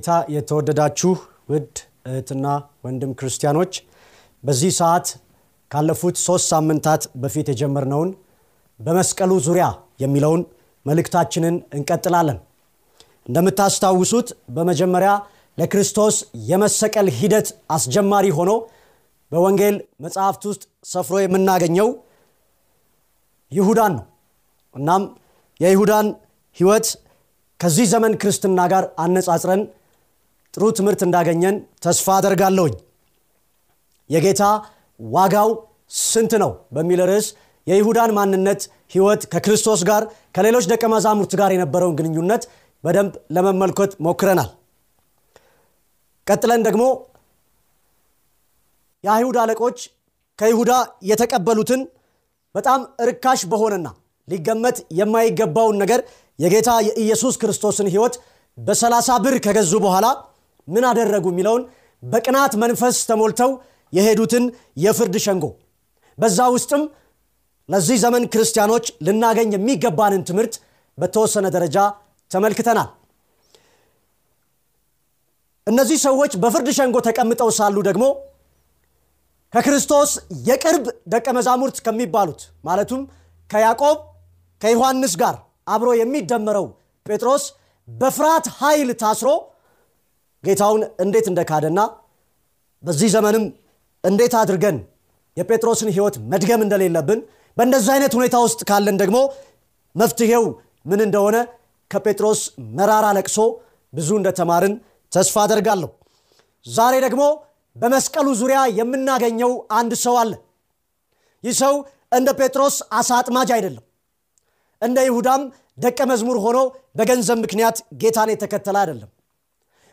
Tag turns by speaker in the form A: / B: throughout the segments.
A: በጌታ የተወደዳችሁ ውድ እህትና ወንድም ክርስቲያኖች በዚህ ሰዓት ካለፉት ሶስት ሳምንታት በፊት የጀመርነውን በመስቀሉ ዙሪያ የሚለውን መልእክታችንን እንቀጥላለን። እንደምታስታውሱት በመጀመሪያ ለክርስቶስ የመሰቀል ሂደት አስጀማሪ ሆኖ በወንጌል መጽሐፍት ውስጥ ሰፍሮ የምናገኘው ይሁዳን ነው። እናም የይሁዳን ህይወት ከዚህ ዘመን ክርስትና ጋር አነጻጽረን ጥሩ ትምህርት እንዳገኘን ተስፋ አደርጋለሁኝ። የጌታ ዋጋው ስንት ነው በሚል ርዕስ የይሁዳን ማንነት ህይወት ከክርስቶስ ጋር ከሌሎች ደቀ መዛሙርት ጋር የነበረውን ግንኙነት በደንብ ለመመልከት ሞክረናል። ቀጥለን ደግሞ የአይሁድ አለቆች ከይሁዳ የተቀበሉትን በጣም ርካሽ በሆነና ሊገመት የማይገባውን ነገር የጌታ የኢየሱስ ክርስቶስን ህይወት በሰላሳ ብር ከገዙ በኋላ ምን አደረጉ የሚለውን በቅናት መንፈስ ተሞልተው የሄዱትን የፍርድ ሸንጎ። በዛ ውስጥም ለዚህ ዘመን ክርስቲያኖች ልናገኝ የሚገባንን ትምህርት በተወሰነ ደረጃ ተመልክተናል። እነዚህ ሰዎች በፍርድ ሸንጎ ተቀምጠው ሳሉ ደግሞ ከክርስቶስ የቅርብ ደቀ መዛሙርት ከሚባሉት ማለቱም ከያዕቆብ ከዮሐንስ ጋር አብሮ የሚደመረው ጴጥሮስ በፍርሃት ኃይል ታስሮ ጌታውን እንዴት እንደካደና በዚህ ዘመንም እንዴት አድርገን የጴጥሮስን ህይወት መድገም እንደሌለብን በእንደዚህ አይነት ሁኔታ ውስጥ ካለን ደግሞ መፍትሄው ምን እንደሆነ ከጴጥሮስ መራራ ለቅሶ ብዙ እንደተማርን ተስፋ አደርጋለሁ። ዛሬ ደግሞ በመስቀሉ ዙሪያ የምናገኘው አንድ ሰው አለ። ይህ ሰው እንደ ጴጥሮስ አሳ አጥማጅ አይደለም። እንደ ይሁዳም ደቀ መዝሙር ሆኖ በገንዘብ ምክንያት ጌታን የተከተለ አይደለም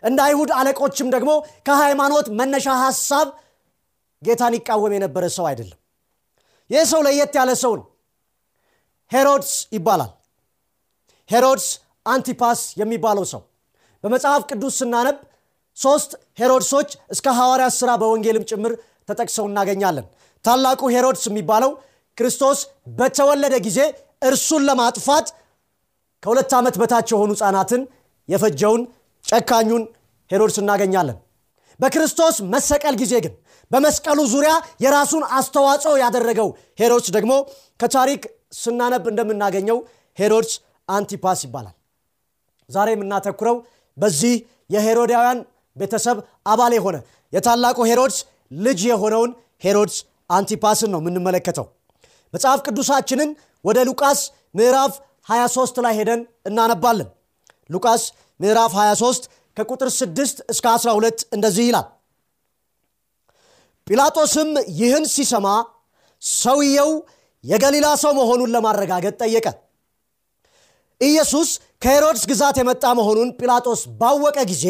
A: እንደ አይሁድ አለቆችም ደግሞ ከሃይማኖት መነሻ ሐሳብ ጌታን ይቃወም የነበረ ሰው አይደለም። ይህ ሰው ለየት ያለ ሰው ነው። ሄሮድስ ይባላል። ሄሮድስ አንቲፓስ የሚባለው ሰው። በመጽሐፍ ቅዱስ ስናነብ ሶስት ሄሮድሶች እስከ ሐዋርያት ሥራ በወንጌልም ጭምር ተጠቅሰው እናገኛለን። ታላቁ ሄሮድስ የሚባለው ክርስቶስ በተወለደ ጊዜ እርሱን ለማጥፋት ከሁለት ዓመት በታች የሆኑ ህፃናትን የፈጀውን ጨካኙን ሄሮድስ እናገኛለን። በክርስቶስ መሰቀል ጊዜ ግን በመስቀሉ ዙሪያ የራሱን አስተዋጽኦ ያደረገው ሄሮድስ ደግሞ ከታሪክ ስናነብ እንደምናገኘው ሄሮድስ አንቲፓስ ይባላል። ዛሬ የምናተኩረው በዚህ የሄሮዳውያን ቤተሰብ አባል የሆነ የታላቁ ሄሮድስ ልጅ የሆነውን ሄሮድስ አንቲፓስን ነው የምንመለከተው። መጽሐፍ ቅዱሳችንን ወደ ሉቃስ ምዕራፍ 23 ላይ ሄደን እናነባለን። ሉቃስ ምዕራፍ 23 ከቁጥር 6 እስከ 12 እንደዚህ ይላል። ጲላጦስም ይህን ሲሰማ ሰውየው የገሊላ ሰው መሆኑን ለማረጋገጥ ጠየቀ። ኢየሱስ ከሄሮድስ ግዛት የመጣ መሆኑን ጲላጦስ ባወቀ ጊዜ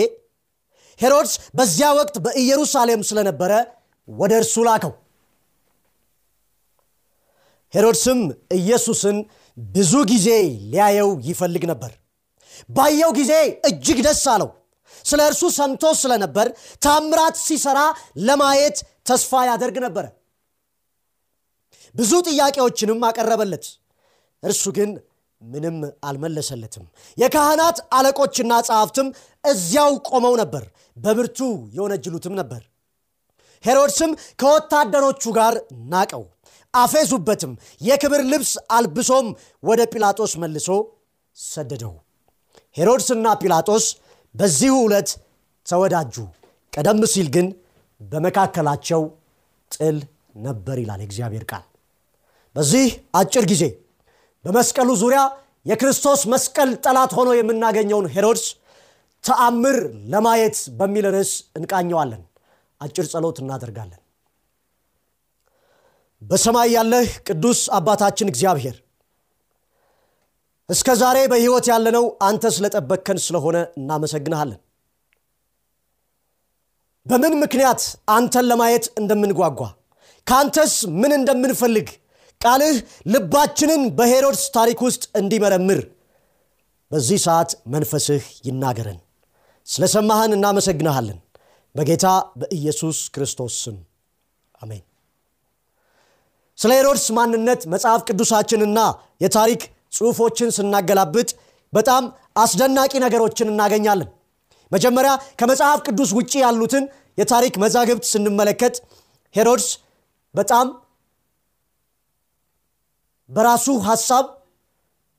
A: ሄሮድስ በዚያ ወቅት በኢየሩሳሌም ስለነበረ ወደ እርሱ ላከው። ሄሮድስም ኢየሱስን ብዙ ጊዜ ሊያየው ይፈልግ ነበር ባየው ጊዜ እጅግ ደስ አለው። ስለ እርሱ ሰምቶ ስለነበር ታምራት ሲሰራ ለማየት ተስፋ ያደርግ ነበረ። ብዙ ጥያቄዎችንም አቀረበለት። እርሱ ግን ምንም አልመለሰለትም። የካህናት አለቆችና ጸሐፍትም እዚያው ቆመው ነበር። በብርቱ የወነጅሉትም ነበር። ሄሮድስም ከወታደሮቹ ጋር ናቀው አፌዙበትም። የክብር ልብስ አልብሶም ወደ ጲላጦስ መልሶ ሰደደው ሄሮድስና ጲላጦስ በዚሁ ዕለት ተወዳጁ። ቀደም ሲል ግን በመካከላቸው ጥል ነበር ይላል የእግዚአብሔር ቃል። በዚህ አጭር ጊዜ በመስቀሉ ዙሪያ የክርስቶስ መስቀል ጠላት ሆኖ የምናገኘውን ሄሮድስ ተአምር ለማየት በሚል ርዕስ እንቃኘዋለን። አጭር ጸሎት እናደርጋለን። በሰማይ ያለህ ቅዱስ አባታችን እግዚአብሔር እስከ ዛሬ በሕይወት ያለነው አንተ ስለጠበቅከን ስለሆነ እናመሰግንሃለን። በምን ምክንያት አንተን ለማየት እንደምንጓጓ ከአንተስ ምን እንደምንፈልግ ቃልህ ልባችንን በሄሮድስ ታሪክ ውስጥ እንዲመረምር በዚህ ሰዓት መንፈስህ ይናገረን። ስለ ሰማህን እናመሰግንሃለን። በጌታ በኢየሱስ ክርስቶስ ስም አሜን። ስለ ሄሮድስ ማንነት መጽሐፍ ቅዱሳችንና የታሪክ ጽሑፎችን ስናገላብጥ በጣም አስደናቂ ነገሮችን እናገኛለን። መጀመሪያ ከመጽሐፍ ቅዱስ ውጭ ያሉትን የታሪክ መዛግብት ስንመለከት ሄሮድስ በጣም በራሱ ሐሳብ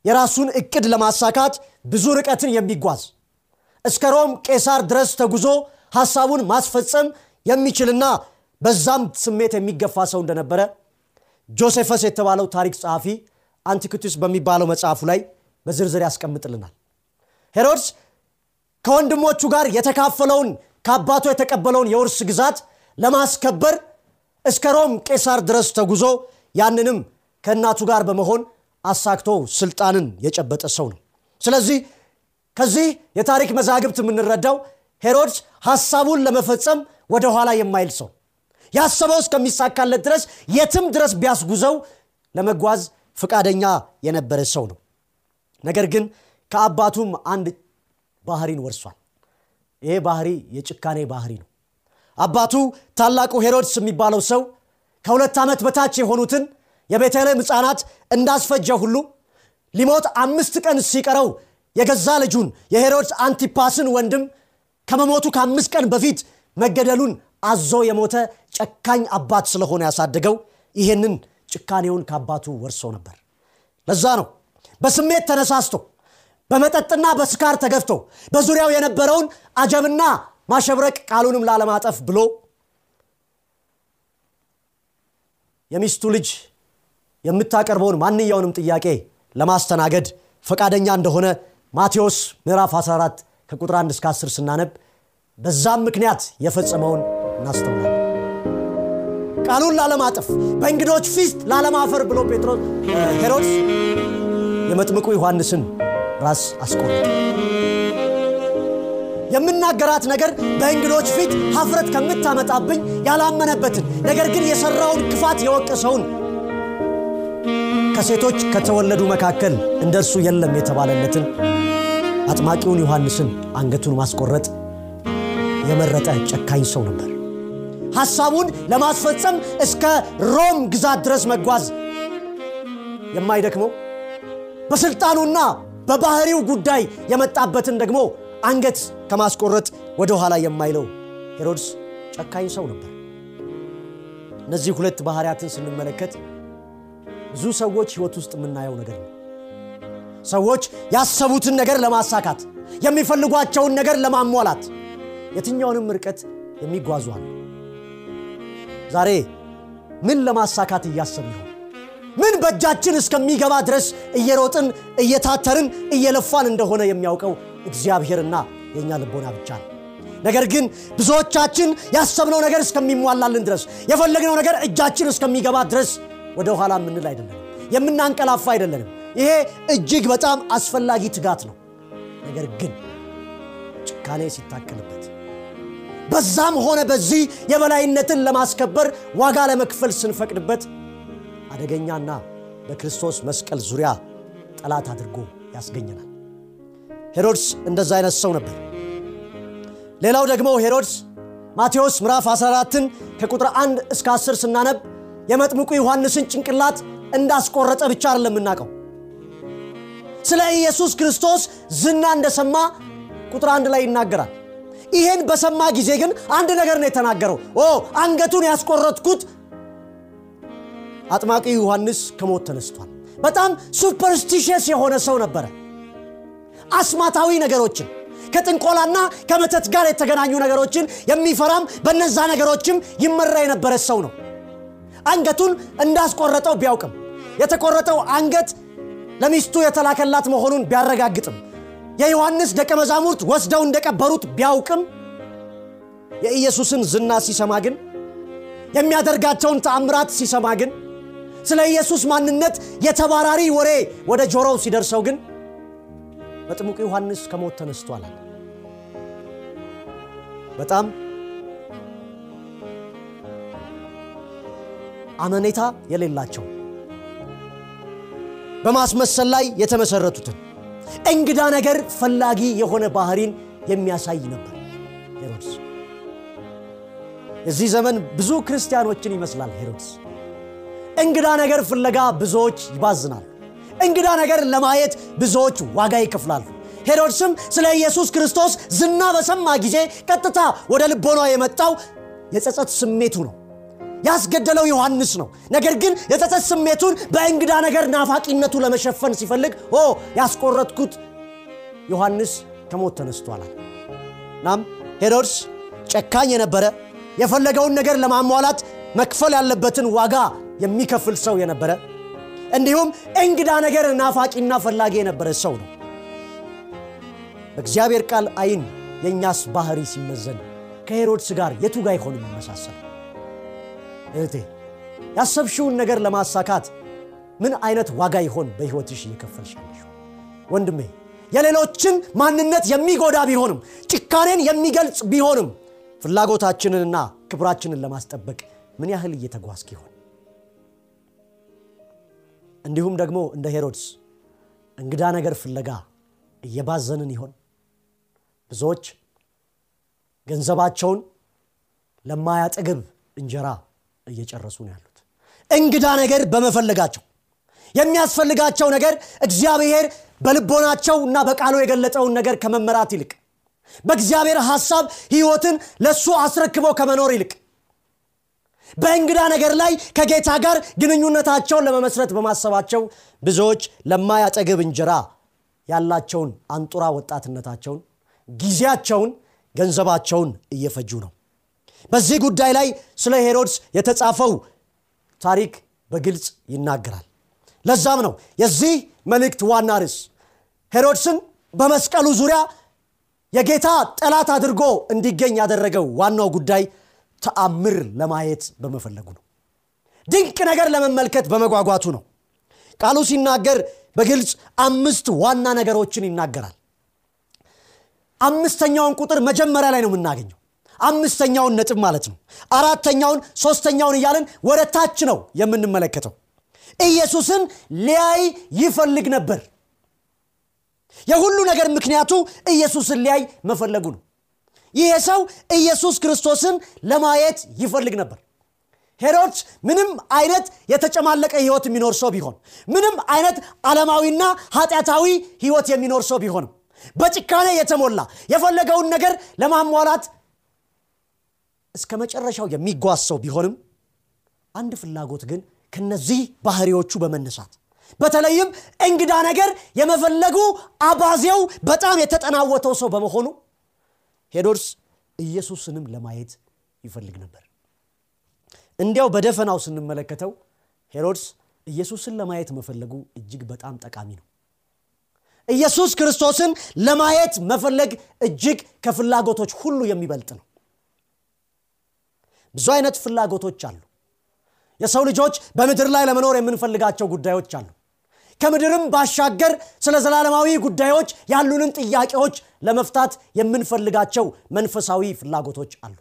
A: የራሱን እቅድ ለማሳካት ብዙ ርቀትን የሚጓዝ እስከ ሮም ቄሳር ድረስ ተጉዞ ሐሳቡን ማስፈጸም የሚችልና በዛም ስሜት የሚገፋ ሰው እንደነበረ ጆሴፈስ የተባለው ታሪክ ጸሐፊ አንቲክቱስ በሚባለው መጽሐፉ ላይ በዝርዝር ያስቀምጥልናል። ሄሮድስ ከወንድሞቹ ጋር የተካፈለውን ከአባቱ የተቀበለውን የውርስ ግዛት ለማስከበር እስከ ሮም ቄሳር ድረስ ተጉዞ ያንንም ከእናቱ ጋር በመሆን አሳክቶ ስልጣንን የጨበጠ ሰው ነው። ስለዚህ ከዚህ የታሪክ መዛግብት የምንረዳው ሄሮድስ ሐሳቡን ለመፈጸም ወደ ኋላ የማይል ሰው ያሰበው እስከሚሳካለት ድረስ የትም ድረስ ቢያስጉዘው ለመጓዝ ፈቃደኛ የነበረ ሰው ነው። ነገር ግን ከአባቱም አንድ ባህሪን ወርሷል። ይሄ ባህሪ የጭካኔ ባህሪ ነው። አባቱ ታላቁ ሄሮድስ የሚባለው ሰው ከሁለት ዓመት በታች የሆኑትን የቤተልሔም ሕፃናት እንዳስፈጀ ሁሉ ሊሞት አምስት ቀን ሲቀረው የገዛ ልጁን የሄሮድስ አንቲፓስን ወንድም ከመሞቱ ከአምስት ቀን በፊት መገደሉን አዞ የሞተ ጨካኝ አባት ስለሆነ ያሳደገው ይህንን ጭካኔውን ከአባቱ ወርሶ ነበር። ለዛ ነው በስሜት ተነሳስቶ በመጠጥና በስካር ተገፍቶ በዙሪያው የነበረውን አጀብና ማሸብረቅ ቃሉንም ላለማጠፍ ብሎ የሚስቱ ልጅ የምታቀርበውን ማንኛውንም ጥያቄ ለማስተናገድ ፈቃደኛ እንደሆነ ማቴዎስ ምዕራፍ 14 ከቁጥር 1 እስከ 10 ስናነብ በዛም ምክንያት የፈጸመውን እናስተውላለን ቃሉን ላለማጠፍ በእንግዶች ፊት ላለማፈር ብሎ ጴጥሮስ ሄሮድስ የመጥምቁ ዮሐንስን ራስ አስቆረጠ። የምናገራት ነገር በእንግዶች ፊት ሀፍረት ከምታመጣብኝ ያላመነበትን ነገር ግን የሰራውን ክፋት የወቀሰውን ከሴቶች ከተወለዱ መካከል እንደ እርሱ የለም የተባለለትን አጥማቂውን ዮሐንስን አንገቱን ማስቆረጥ የመረጠ ጨካኝ ሰው ነበር ሐሳቡን ለማስፈጸም እስከ ሮም ግዛት ድረስ መጓዝ የማይደክመው በስልጣኑና በባህሪው ጉዳይ የመጣበትን ደግሞ አንገት ከማስቆረጥ ወደ ኋላ የማይለው ሄሮድስ ጨካኝ ሰው ነበር። እነዚህ ሁለት ባህርያትን ስንመለከት ብዙ ሰዎች ህይወት ውስጥ የምናየው ነገር ነው። ሰዎች ያሰቡትን ነገር ለማሳካት የሚፈልጓቸውን ነገር ለማሟላት የትኛውንም ርቀት የሚጓዙ አሉ ዛሬ ምን ለማሳካት እያሰብ ይሆን? ምን በእጃችን እስከሚገባ ድረስ እየሮጥን እየታተርን እየለፋን እንደሆነ የሚያውቀው እግዚአብሔርና የእኛ ልቦና ብቻ ነው። ነገር ግን ብዙዎቻችን ያሰብነው ነገር እስከሚሟላልን ድረስ የፈለግነው ነገር እጃችን እስከሚገባ ድረስ ወደ ኋላ የምንል አይደለንም። የምናንቀላፋ አይደለንም። ይሄ እጅግ በጣም አስፈላጊ ትጋት ነው። ነገር ግን ጭካኔ ሲታከልበት በዛም ሆነ በዚህ የበላይነትን ለማስከበር ዋጋ ለመክፈል ስንፈቅድበት አደገኛና በክርስቶስ መስቀል ዙሪያ ጠላት አድርጎ ያስገኘናል። ሄሮድስ እንደዛ አይነት ሰው ነበር። ሌላው ደግሞ ሄሮድስ ማቴዎስ ምዕራፍ 14ን ከቁጥር 1 እስከ 10 ስናነብ የመጥምቁ ዮሐንስን ጭንቅላት እንዳስቆረጠ ብቻ አይደለም የምናውቀው። ስለ ኢየሱስ ክርስቶስ ዝና እንደሰማ ቁጥር አንድ ላይ ይናገራል ይሄን በሰማ ጊዜ ግን አንድ ነገር ነው የተናገረው። ኦ አንገቱን ያስቆረጥኩት አጥማቂ ዮሐንስ ከሞት ተነስቷል። በጣም ሱፐርስቲሽስ የሆነ ሰው ነበረ። አስማታዊ ነገሮችን ከጥንቆላና ከመተት ጋር የተገናኙ ነገሮችን የሚፈራም በነዛ ነገሮችም ይመራ የነበረ ሰው ነው። አንገቱን እንዳስቆረጠው ቢያውቅም የተቆረጠው አንገት ለሚስቱ የተላከላት መሆኑን ቢያረጋግጥም የዮሐንስ ደቀ መዛሙርት ወስደው እንደቀበሩት ቢያውቅም የኢየሱስን ዝና ሲሰማ ግን የሚያደርጋቸውን ተአምራት ሲሰማ ግን ስለ ኢየሱስ ማንነት የተባራሪ ወሬ ወደ ጆሮው ሲደርሰው ግን መጥምቁ ዮሐንስ ከሞት ተነስቷል በጣም አመኔታ የሌላቸው በማስመሰል ላይ የተመሰረቱትን እንግዳ ነገር ፈላጊ የሆነ ባህሪን የሚያሳይ ነበር ሄሮድስ። የዚህ ዘመን ብዙ ክርስቲያኖችን ይመስላል ሄሮድስ። እንግዳ ነገር ፍለጋ ብዙዎች ይባዝናሉ። እንግዳ ነገር ለማየት ብዙዎች ዋጋ ይከፍላሉ። ሄሮድስም ስለ ኢየሱስ ክርስቶስ ዝና በሰማ ጊዜ ቀጥታ ወደ ልቦኗ የመጣው የጸጸት ስሜቱ ነው። ያስገደለው ዮሐንስ ነው። ነገር ግን የጸጸት ስሜቱን በእንግዳ ነገር ናፋቂነቱ ለመሸፈን ሲፈልግ ኦ ያስቆረጥኩት ዮሐንስ ከሞት ተነስቷል። እናም ሄሮድስ ጨካኝ የነበረ የፈለገውን ነገር ለማሟላት መክፈል ያለበትን ዋጋ የሚከፍል ሰው የነበረ እንዲሁም እንግዳ ነገር ናፋቂና ፈላጊ የነበረ ሰው ነው። በእግዚአብሔር ቃል አይን የእኛስ ባህሪ ሲመዘን ከሄሮድስ ጋር የቱ ጋር ይሆን የሚመሳሰል? እህቴ ያሰብሽውን ነገር ለማሳካት ምን አይነት ዋጋ ይሆን በሕይወትሽ እየከፈልሻለሽ? ወንድሜ የሌሎችን ማንነት የሚጎዳ ቢሆንም ጭካኔን የሚገልጽ ቢሆንም ፍላጎታችንንና ክብራችንን ለማስጠበቅ ምን ያህል እየተጓዝክ ይሆን? እንዲሁም ደግሞ እንደ ሄሮድስ እንግዳ ነገር ፍለጋ እየባዘንን ይሆን? ብዙዎች ገንዘባቸውን ለማያጠግብ እንጀራ እየጨረሱ ነው ያሉት። እንግዳ ነገር በመፈለጋቸው የሚያስፈልጋቸው ነገር እግዚአብሔር በልቦናቸው እና በቃሉ የገለጠውን ነገር ከመመራት ይልቅ በእግዚአብሔር ሐሳብ ሕይወትን ለእሱ አስረክበው ከመኖር ይልቅ በእንግዳ ነገር ላይ ከጌታ ጋር ግንኙነታቸውን ለመመስረት በማሰባቸው ብዙዎች ለማያጠግብ እንጀራ ያላቸውን አንጡራ ወጣትነታቸውን፣ ጊዜያቸውን፣ ገንዘባቸውን እየፈጁ ነው። በዚህ ጉዳይ ላይ ስለ ሄሮድስ የተጻፈው ታሪክ በግልጽ ይናገራል። ለዛም ነው የዚህ መልእክት ዋና ርዕስ ሄሮድስን በመስቀሉ ዙሪያ የጌታ ጠላት አድርጎ እንዲገኝ ያደረገው ዋናው ጉዳይ ተአምር ለማየት በመፈለጉ ነው። ድንቅ ነገር ለመመልከት በመጓጓቱ ነው። ቃሉ ሲናገር በግልጽ አምስት ዋና ነገሮችን ይናገራል። አምስተኛውን ቁጥር መጀመሪያ ላይ ነው የምናገኘው። አምስተኛውን ነጥብ ማለት ነው። አራተኛውን፣ ሶስተኛውን እያለን ወደ ታች ነው የምንመለከተው። ኢየሱስን ሊያይ ይፈልግ ነበር። የሁሉ ነገር ምክንያቱ ኢየሱስን ሊያይ መፈለጉ ነው። ይሄ ሰው ኢየሱስ ክርስቶስን ለማየት ይፈልግ ነበር። ሄሮድስ ምንም አይነት የተጨማለቀ ህይወት የሚኖር ሰው ቢሆን ምንም አይነት ዓለማዊና ኃጢአታዊ ህይወት የሚኖር ሰው ቢሆንም በጭካኔ የተሞላ የፈለገውን ነገር ለማሟላት እስከ መጨረሻው የሚጓዝ ሰው ቢሆንም አንድ ፍላጎት ግን ከነዚህ ባህሪዎቹ በመነሳት በተለይም እንግዳ ነገር የመፈለጉ አባዜው በጣም የተጠናወተው ሰው በመሆኑ ሄሮድስ ኢየሱስንም ለማየት ይፈልግ ነበር። እንዲያው በደፈናው ስንመለከተው ሄሮድስ ኢየሱስን ለማየት መፈለጉ እጅግ በጣም ጠቃሚ ነው። ኢየሱስ ክርስቶስን ለማየት መፈለግ እጅግ ከፍላጎቶች ሁሉ የሚበልጥ ነው። ብዙ አይነት ፍላጎቶች አሉ። የሰው ልጆች በምድር ላይ ለመኖር የምንፈልጋቸው ጉዳዮች አሉ። ከምድርም ባሻገር ስለ ዘላለማዊ ጉዳዮች ያሉንን ጥያቄዎች ለመፍታት የምንፈልጋቸው መንፈሳዊ ፍላጎቶች አሉ።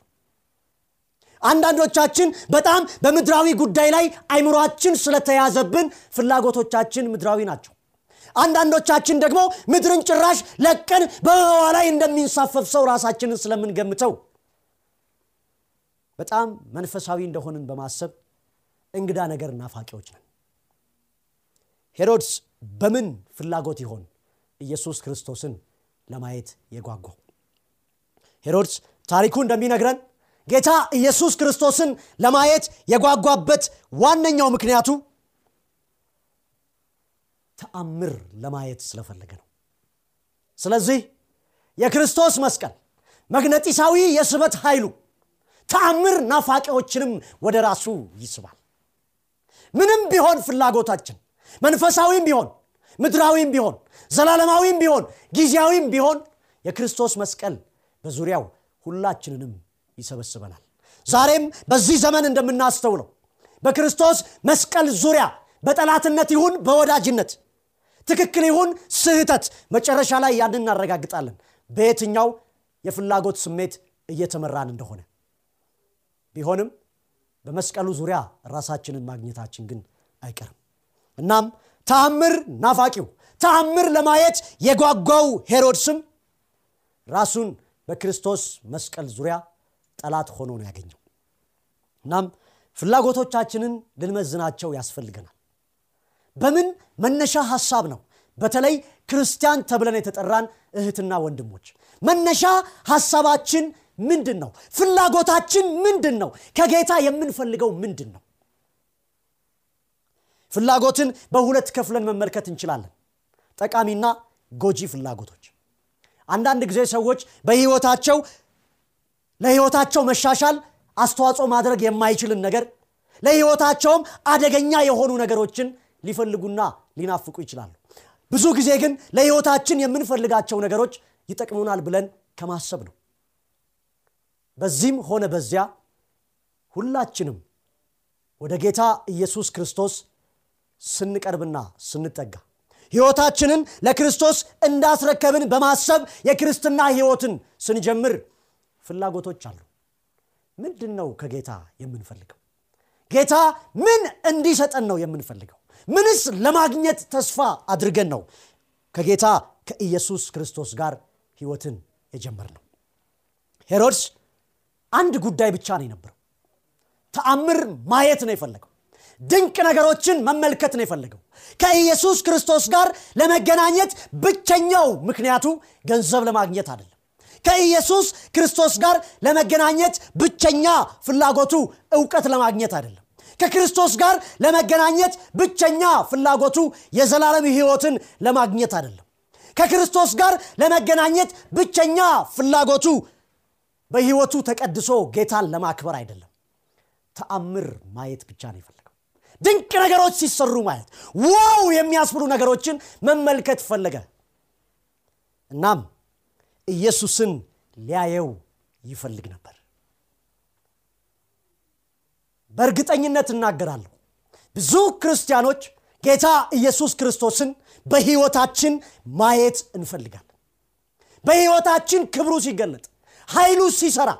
A: አንዳንዶቻችን በጣም በምድራዊ ጉዳይ ላይ አይምሯችን ስለተያዘብን ፍላጎቶቻችን ምድራዊ ናቸው። አንዳንዶቻችን ደግሞ ምድርን ጭራሽ ለቀን በህዋ ላይ እንደሚንሳፈፍ ሰው ራሳችንን ስለምንገምተው በጣም መንፈሳዊ እንደሆንን በማሰብ እንግዳ ነገር ናፋቂዎች ነን። ሄሮድስ በምን ፍላጎት ይሆን ኢየሱስ ክርስቶስን ለማየት የጓጓው? ሄሮድስ ታሪኩ እንደሚነግረን ጌታ ኢየሱስ ክርስቶስን ለማየት የጓጓበት ዋነኛው ምክንያቱ ተአምር ለማየት ስለፈለገ ነው። ስለዚህ የክርስቶስ መስቀል መግነጢሳዊ የስበት ኃይሉ ተአምር ናፋቂዎችንም ወደ ራሱ ይስባል። ምንም ቢሆን ፍላጎታችን መንፈሳዊም ቢሆን ምድራዊም ቢሆን ዘላለማዊም ቢሆን ጊዜያዊም ቢሆን የክርስቶስ መስቀል በዙሪያው ሁላችንንም ይሰበስበናል ዛሬም በዚህ ዘመን እንደምናስተውለው በክርስቶስ መስቀል ዙሪያ በጠላትነት ይሁን በወዳጅነት ትክክል ይሁን ስህተት መጨረሻ ላይ ያን እናረጋግጣለን በየትኛው የፍላጎት ስሜት እየተመራን እንደሆነ ቢሆንም በመስቀሉ ዙሪያ ራሳችንን ማግኘታችን ግን አይቀርም። እናም ተአምር ናፋቂው ተአምር ለማየት የጓጓው ሄሮድስም ራሱን በክርስቶስ መስቀል ዙሪያ ጠላት ሆኖ ነው ያገኘው። እናም ፍላጎቶቻችንን ልንመዝናቸው ያስፈልገናል። በምን መነሻ ሐሳብ ነው? በተለይ ክርስቲያን ተብለን የተጠራን እህትና ወንድሞች። መነሻ ሐሳባችን ምንድን ነው ፍላጎታችን ምንድን ነው ከጌታ የምንፈልገው ምንድን ነው ፍላጎትን በሁለት ከፍለን መመልከት እንችላለን። ጠቃሚና ጎጂ ፍላጎቶች። አንዳንድ ጊዜ ሰዎች በህይወታቸው ለህይወታቸው መሻሻል አስተዋጽኦ ማድረግ የማይችልን ነገር ለህይወታቸውም አደገኛ የሆኑ ነገሮችን ሊፈልጉና ሊናፍቁ ይችላሉ። ብዙ ጊዜ ግን ለህይወታችን የምንፈልጋቸው ነገሮች ይጠቅሙናል ብለን ከማሰብ ነው በዚህም ሆነ በዚያ ሁላችንም ወደ ጌታ ኢየሱስ ክርስቶስ ስንቀርብና ስንጠጋ ህይወታችንን ለክርስቶስ እንዳስረከብን በማሰብ የክርስትና ህይወትን ስንጀምር ፍላጎቶች አሉ። ምንድን ነው ከጌታ የምንፈልገው? ጌታ ምን እንዲሰጠን ነው የምንፈልገው? ምንስ ለማግኘት ተስፋ አድርገን ነው ከጌታ ከኢየሱስ ክርስቶስ ጋር ህይወትን የጀመር ነው ሄሮድስ አንድ ጉዳይ ብቻ ነው የነበረው። ተአምር ማየት ነው የፈለገው። ድንቅ ነገሮችን መመልከት ነው የፈለገው። ከኢየሱስ ክርስቶስ ጋር ለመገናኘት ብቸኛው ምክንያቱ ገንዘብ ለማግኘት አይደለም። ከኢየሱስ ክርስቶስ ጋር ለመገናኘት ብቸኛ ፍላጎቱ እውቀት ለማግኘት አይደለም። ከክርስቶስ ጋር ለመገናኘት ብቸኛ ፍላጎቱ የዘላለም ህይወትን ለማግኘት አይደለም። ከክርስቶስ ጋር ለመገናኘት ብቸኛ ፍላጎቱ በህይወቱ ተቀድሶ ጌታን ለማክበር አይደለም። ተአምር ማየት ብቻ ነው የፈለገው። ድንቅ ነገሮች ሲሰሩ ማየት ዋው የሚያስብሉ ነገሮችን መመልከት ፈለገ። እናም ኢየሱስን ሊያየው ይፈልግ ነበር። በእርግጠኝነት እናገራለሁ ብዙ ክርስቲያኖች ጌታ ኢየሱስ ክርስቶስን በህይወታችን ማየት እንፈልጋለን። በህይወታችን ክብሩ ሲገለጥ ኃይሉ ሲሰራ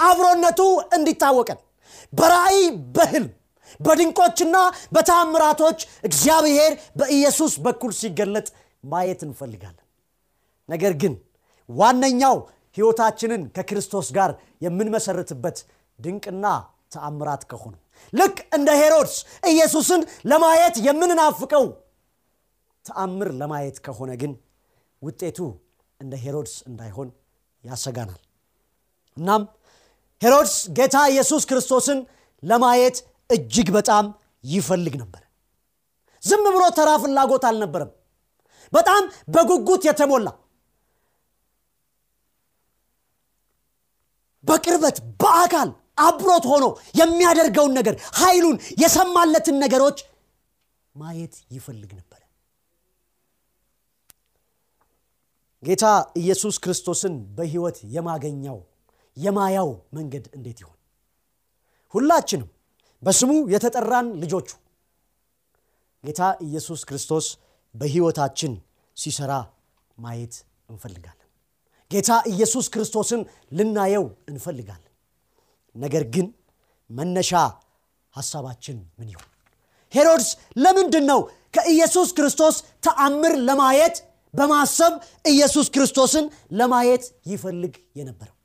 A: አብሮነቱ እንዲታወቀን በራእይ በህልም በድንቆችና በታምራቶች እግዚአብሔር በኢየሱስ በኩል ሲገለጥ ማየት እንፈልጋለን። ነገር ግን ዋነኛው ህይወታችንን ከክርስቶስ ጋር የምንመሰርትበት ድንቅና ተአምራት ከሆኑ ልክ እንደ ሄሮድስ ኢየሱስን ለማየት የምንናፍቀው ተአምር ለማየት ከሆነ ግን ውጤቱ እንደ ሄሮድስ እንዳይሆን ያሰጋናል እናም ሄሮድስ ጌታ ኢየሱስ ክርስቶስን ለማየት እጅግ በጣም ይፈልግ ነበር። ዝም ብሎ ተራ ፍላጎት አልነበረም። በጣም በጉጉት የተሞላ በቅርበት በአካል አብሮት ሆኖ የሚያደርገውን ነገር ኃይሉን የሰማለትን ነገሮች ማየት ይፈልግ ነበር። ጌታ ኢየሱስ ክርስቶስን በህይወት የማገኘው የማያው መንገድ እንዴት ይሆን? ሁላችንም በስሙ የተጠራን ልጆቹ ጌታ ኢየሱስ ክርስቶስ በህይወታችን ሲሰራ ማየት እንፈልጋለን። ጌታ ኢየሱስ ክርስቶስን ልናየው እንፈልጋለን። ነገር ግን መነሻ ሐሳባችን ምን ይሆን? ሄሮድስ ለምንድን ነው ከኢየሱስ ክርስቶስ ተአምር ለማየት በማሰብ ኢየሱስ ክርስቶስን ለማየት ይፈልግ የነበረው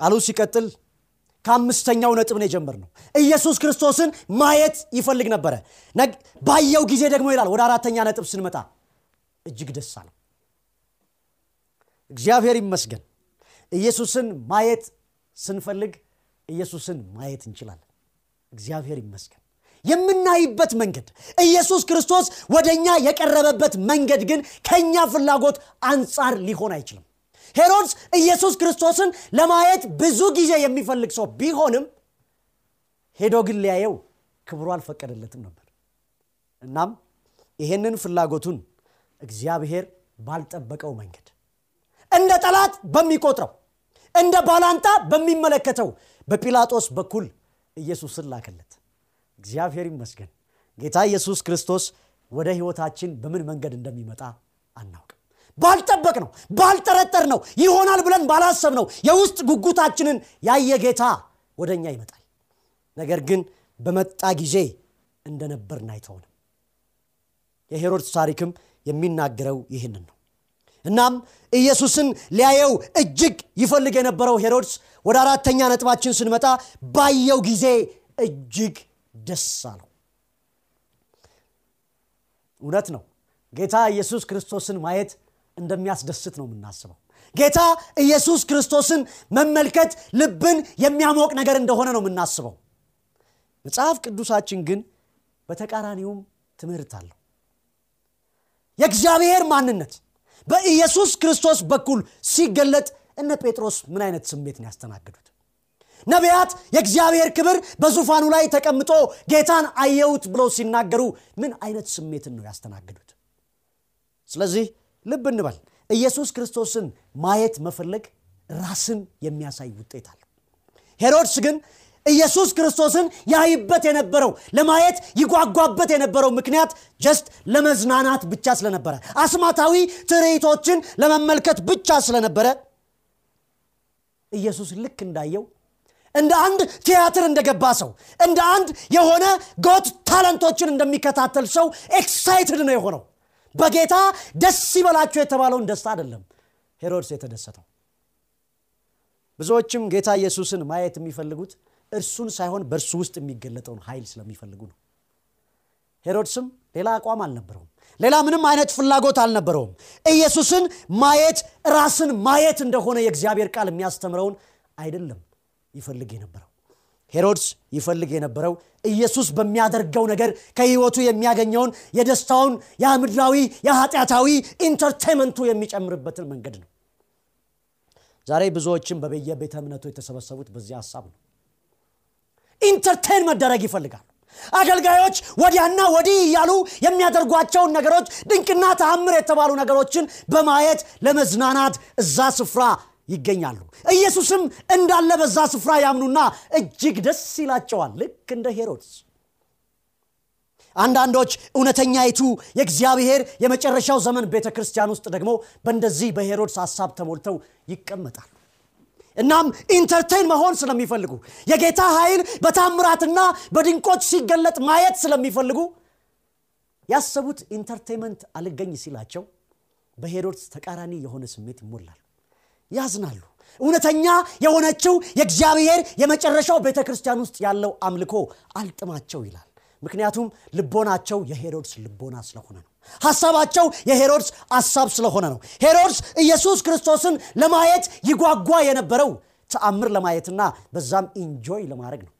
A: ቃሉ ሲቀጥል ከአምስተኛው ነጥብ ነው የጀመርነው። ኢየሱስ ክርስቶስን ማየት ይፈልግ ነበረ። ባየው ጊዜ ደግሞ ይላል ወደ አራተኛ ነጥብ ስንመጣ እጅግ ደስ አለው። እግዚአብሔር ይመስገን ኢየሱስን ማየት ስንፈልግ ኢየሱስን ማየት እንችላለን። እግዚአብሔር ይመስገን። የምናይበት መንገድ ኢየሱስ ክርስቶስ ወደ እኛ የቀረበበት መንገድ ግን ከእኛ ፍላጎት አንጻር ሊሆን አይችልም ሄሮድስ ኢየሱስ ክርስቶስን ለማየት ብዙ ጊዜ የሚፈልግ ሰው ቢሆንም ሄዶ ግን ሊያየው ክብሩ አልፈቀደለትም ነበር። እናም ይሄንን ፍላጎቱን እግዚአብሔር ባልጠበቀው መንገድ እንደ ጠላት በሚቆጥረው እንደ ባላንጣ በሚመለከተው በጲላጦስ በኩል ኢየሱስን ላከለት። እግዚአብሔር ይመስገን። ጌታ ኢየሱስ ክርስቶስ ወደ ህይወታችን በምን መንገድ እንደሚመጣ አናውቅም ባልጠበቅ ነው ባልጠረጠር ነው ይሆናል ብለን ባላሰብ ነው የውስጥ ጉጉታችንን ያየ ጌታ ወደ እኛ ይመጣል። ነገር ግን በመጣ ጊዜ እንደነበርን አይተውንም። የሄሮድስ ታሪክም የሚናገረው ይህንን ነው። እናም ኢየሱስን ሊያየው እጅግ ይፈልግ የነበረው ሄሮድስ ወደ አራተኛ ነጥባችን ስንመጣ ባየው ጊዜ እጅግ ደስ አለው። እውነት ነው። ጌታ ኢየሱስ ክርስቶስን ማየት እንደሚያስደስት ነው የምናስበው። ጌታ ኢየሱስ ክርስቶስን መመልከት ልብን የሚያሞቅ ነገር እንደሆነ ነው የምናስበው። መጽሐፍ ቅዱሳችን ግን በተቃራኒውም ትምህርት አለው። የእግዚአብሔር ማንነት በኢየሱስ ክርስቶስ በኩል ሲገለጥ እነ ጴጥሮስ ምን አይነት ስሜት ነው ያስተናግዱት ነቢያት የእግዚአብሔር ክብር በዙፋኑ ላይ ተቀምጦ ጌታን አየሁት ብለው ሲናገሩ ምን አይነት ስሜትን ነው ያስተናግዱት ስለዚህ ልብ እንበል። ኢየሱስ ክርስቶስን ማየት መፈለግ ራስን የሚያሳይ ውጤት አለው። ሄሮድስ ግን ኢየሱስ ክርስቶስን ያይበት የነበረው ለማየት ይጓጓበት የነበረው ምክንያት just ለመዝናናት ብቻ ስለነበረ አስማታዊ ትርኢቶችን ለመመልከት ብቻ ስለነበረ ኢየሱስ ልክ እንዳየው እንደ አንድ ቲያትር እንደገባ ሰው እንደ አንድ የሆነ Got Talent ኦችን እንደሚከታተል ሰው excited ነው የሆነው በጌታ ደስ ይበላቸው የተባለውን ደስታ አይደለም ሄሮድስ የተደሰተው። ብዙዎችም ጌታ ኢየሱስን ማየት የሚፈልጉት እርሱን ሳይሆን በእርሱ ውስጥ የሚገለጠውን ኃይል ስለሚፈልጉ ነው። ሄሮድስም ሌላ አቋም አልነበረውም። ሌላ ምንም አይነት ፍላጎት አልነበረውም። ኢየሱስን ማየት ራስን ማየት እንደሆነ የእግዚአብሔር ቃል የሚያስተምረውን አይደለም ይፈልግ የነበረው ሄሮድስ ይፈልግ የነበረው ኢየሱስ በሚያደርገው ነገር ከህይወቱ የሚያገኘውን የደስታውን የምድራዊ የኃጢአታዊ entertainment ኡ የሚጨምርበትን መንገድ ነው። ዛሬ ብዙዎችም በበየቤተ እምነቱ የተሰበሰቡት በዚህ ሀሳብ ነው። entertain መደረግ ይፈልጋሉ አገልጋዮች ወዲያና ወዲህ እያሉ የሚያደርጓቸውን ነገሮች ድንቅና ተአምር የተባሉ ነገሮችን በማየት ለመዝናናት እዛ ስፍራ ይገኛሉ። ኢየሱስም እንዳለ በዛ ስፍራ ያምኑና እጅግ ደስ ይላቸዋል። ልክ እንደ ሄሮድስ። አንዳንዶች እውነተኛይቱ የእግዚአብሔር የመጨረሻው ዘመን ቤተ ክርስቲያን ውስጥ ደግሞ በእንደዚህ በሄሮድስ ሀሳብ ተሞልተው ይቀመጣሉ። እናም ኢንተርቴን መሆን ስለሚፈልጉ የጌታ ኃይል በታምራትና በድንቆች ሲገለጥ ማየት ስለሚፈልጉ ያሰቡት entertainment አልገኝ ሲላቸው በሄሮድስ ተቃራኒ የሆነ ስሜት ይሞላሉ ያዝናሉ። እውነተኛ የሆነችው የእግዚአብሔር የመጨረሻው ቤተ ክርስቲያን ውስጥ ያለው አምልኮ አልጥማቸው ይላል። ምክንያቱም ልቦናቸው የሄሮድስ ልቦና ስለሆነ ነው። ሐሳባቸው የሄሮድስ ሐሳብ ስለሆነ ነው። ሄሮድስ ኢየሱስ ክርስቶስን ለማየት ይጓጓ የነበረው ተአምር ለማየትና በዛም enjoy ለማድረግ ነው።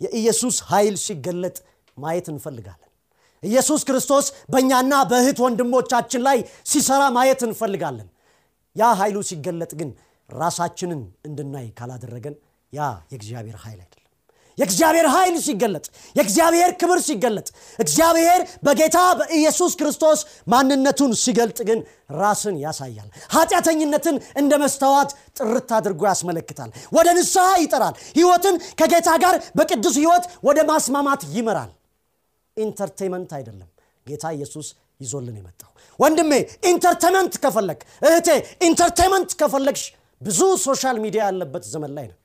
A: የኢየሱስ ኃይል ሲገለጥ ማየት እንፈልጋለን። ኢየሱስ ክርስቶስ በእኛና በእህት ወንድሞቻችን ላይ ሲሰራ ማየት እንፈልጋለን ያ ኃይሉ ሲገለጥ ግን ራሳችንን እንድናይ ካላደረገን ያ የእግዚአብሔር ኃይል አይደለም። የእግዚአብሔር ኃይል ሲገለጥ የእግዚአብሔር ክብር ሲገለጥ እግዚአብሔር በጌታ በኢየሱስ ክርስቶስ ማንነቱን ሲገልጥ ግን ራስን ያሳያል። ኃጢአተኝነትን እንደ መስተዋት ጥርት አድርጎ ያስመለክታል። ወደ ንስሐ ይጠራል። ህይወትን ከጌታ ጋር በቅዱስ ህይወት ወደ ማስማማት ይመራል። entertainment አይደለም። ጌታ ኢየሱስ ይዞልን የመጣው። ወንድሜ entertainment ከፈለግክ እህቴ entertainment ከፈለግሽ ብዙ social media ያለበት ዘመን ላይ ነው።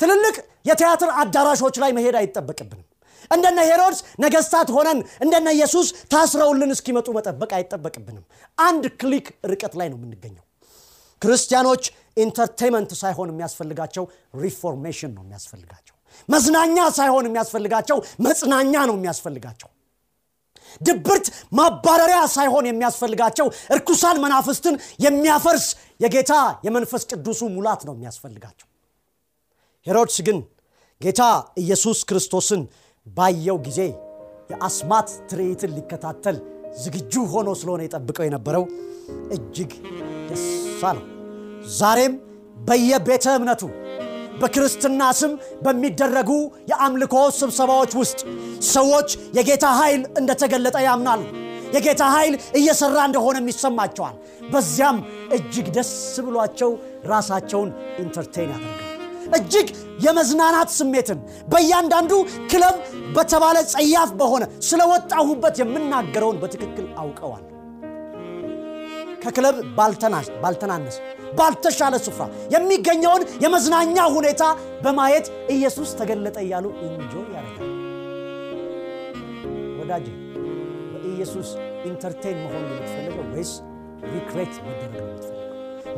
A: ትልልቅ የቲያትር አዳራሾች ላይ መሄድ አይጠበቅብንም። እንደነ ሄሮድስ ነገስታት ሆነን እንደነ ኢየሱስ ታስረውልን እስኪመጡ መጠበቅ አይጠበቅብንም። አንድ click ርቀት ላይ ነው የምንገኘው። ክርስቲያኖች entertainment ሳይሆን የሚያስፈልጋቸው reformation ነው የሚያስፈልጋቸው። መዝናኛ ሳይሆን የሚያስፈልጋቸው መጽናኛ ነው የሚያስፈልጋቸው ድብርት ማባረሪያ ሳይሆን የሚያስፈልጋቸው እርኩሳን መናፍስትን የሚያፈርስ የጌታ የመንፈስ ቅዱሱ ሙላት ነው የሚያስፈልጋቸው። ሄሮድስ ግን ጌታ ኢየሱስ ክርስቶስን ባየው ጊዜ የአስማት ትርኢትን ሊከታተል ዝግጁ ሆኖ ስለሆነ የጠብቀው የነበረው እጅግ ደስ አለው። ዛሬም በየቤተ እምነቱ በክርስትና ስም በሚደረጉ የአምልኮ ስብሰባዎች ውስጥ ሰዎች የጌታ ኃይል እንደተገለጠ ያምናሉ። የጌታ ኃይል እየሰራ እንደሆነም ይሰማቸዋል። በዚያም እጅግ ደስ ብሏቸው ራሳቸውን ኢንተርቴን ያደርጋል። እጅግ የመዝናናት ስሜትን በእያንዳንዱ ክለብ በተባለ ጸያፍ በሆነ ስለወጣሁበት የምናገረውን በትክክል አውቀዋለሁ። ከክለብ ባልተናነሰ ባልተሻለ ስፍራ የሚገኘውን የመዝናኛ ሁኔታ በማየት ኢየሱስ ተገለጠ እያሉ enjoy ያደርጋል። ወዳጅ በኢየሱስ entertain መሆን የምትፈልገው ወይስ recreate መደረግ ነው የምትፈልገው?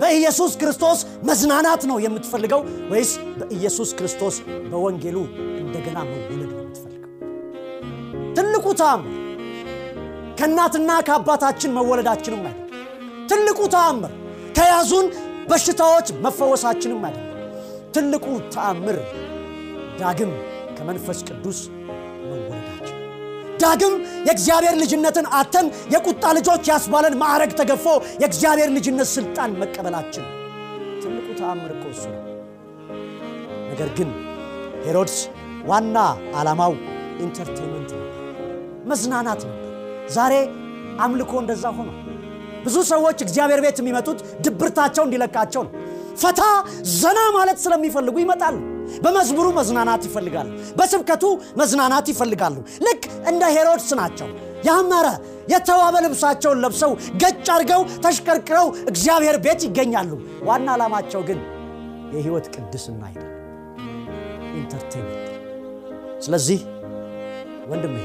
A: በኢየሱስ ክርስቶስ መዝናናት ነው የምትፈልገው ወይስ በኢየሱስ ክርስቶስ በወንጌሉ እንደገና መወለድ ነው የምትፈልገው? ትልቁ ተአምር ከእናትና ከአባታችን መወለዳችንም አይደለም። ትልቁ ተአምር ከያዙን በሽታዎች መፈወሳችንም አይደለም። ትልቁ ተአምር ዳግም ከመንፈስ ቅዱስ መወለዳችን ዳግም የእግዚአብሔር ልጅነትን አተን የቁጣ ልጆች ያስባለን ማዕረግ ተገፎ የእግዚአብሔር ልጅነት ስልጣን መቀበላችን ትልቁ ተአምር እኮ እሱ ነው። ነገር ግን ሄሮድስ ዋና ዓላማው entertainment ነው፣ መዝናናት ነው። ዛሬ አምልኮ እንደዛ ሆኗል። ብዙ ሰዎች እግዚአብሔር ቤት የሚመጡት ድብርታቸው እንዲለቃቸው ነው። ፈታ ዘና ማለት ስለሚፈልጉ ይመጣሉ። በመዝሙሩ መዝናናት ይፈልጋሉ። በስብከቱ መዝናናት ይፈልጋሉ። ልክ እንደ ሄሮድስ ናቸው። ያመረ የተዋበ ልብሳቸውን ለብሰው ገጭ አድርገው ተሽከርክረው እግዚአብሔር ቤት ይገኛሉ። ዋና ዓላማቸው ግን የህይወት ቅድስና አይደለም፣ entertainment። ስለዚህ ወንድሜ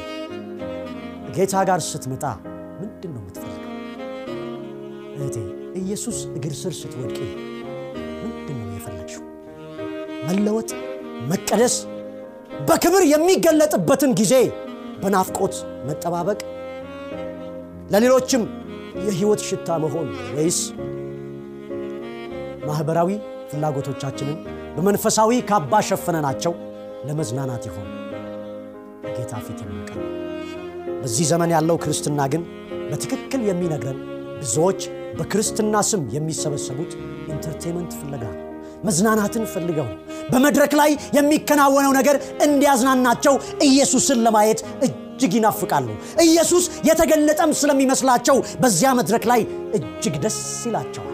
A: ጌታ ጋር ስትመጣ ምንድን ነው? እህቴ ኢየሱስ እግር ስር ስትወድቂ ምንድን ነው የፈለግሽው? መለወጥ፣ መቀደስ፣ በክብር የሚገለጥበትን ጊዜ በናፍቆት መጠባበቅ፣ ለሌሎችም የህይወት ሽታ መሆን ወይስ ማኅበራዊ ፍላጎቶቻችንን በመንፈሳዊ ካባ ሸፈነናቸው ለመዝናናት ይሆን ጌታ ፊት የምንቀር በዚህ ዘመን ያለው ክርስትና ግን በትክክል የሚነግረን ብዙዎች በክርስትና ስም የሚሰበሰቡት entertainment ፍለጋ ነው። መዝናናትን ፈልገው ነው። በመድረክ ላይ የሚከናወነው ነገር እንዲያዝናናቸው ኢየሱስን ለማየት እጅግ ይናፍቃሉ። ኢየሱስ የተገለጠም ስለሚመስላቸው በዚያ መድረክ ላይ እጅግ ደስ ይላቸዋል።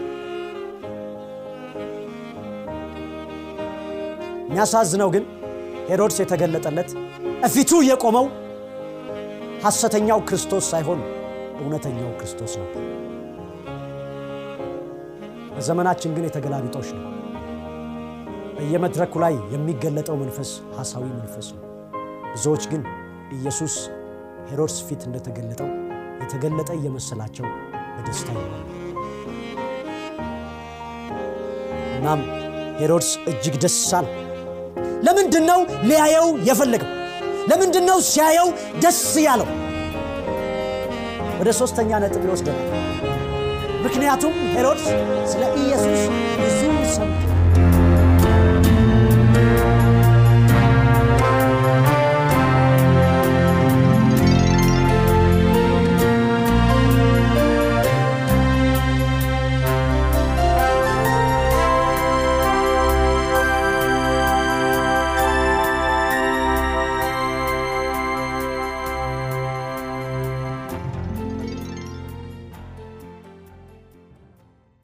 A: የሚያሳዝነው ግን ሄሮድስ የተገለጠለት እፊቱ የቆመው ሐሰተኛው ክርስቶስ ሳይሆን እውነተኛው ክርስቶስ ነበር። በዘመናችን ግን የተገላቢጦሽ ነው። በየመድረኩ ላይ የሚገለጠው መንፈስ ሐሳዊ መንፈስ ነው። ብዙዎች ግን ኢየሱስ ሄሮድስ ፊት እንደተገለጠው የተገለጠ እየመሰላቸው በደስታ ይሆናል። እናም ሄሮድስ እጅግ ደስ አለው። ለምንድን ነው ሊያየው የፈለገው? ለምንድን ነው ሲያየው ደስ ያለው? ወደ ሦስተኛ ነጥብ ይወስደናል። ምክንያቱም ሄሮድስ ስለ ኢየሱስ ብዙ ሰምቶ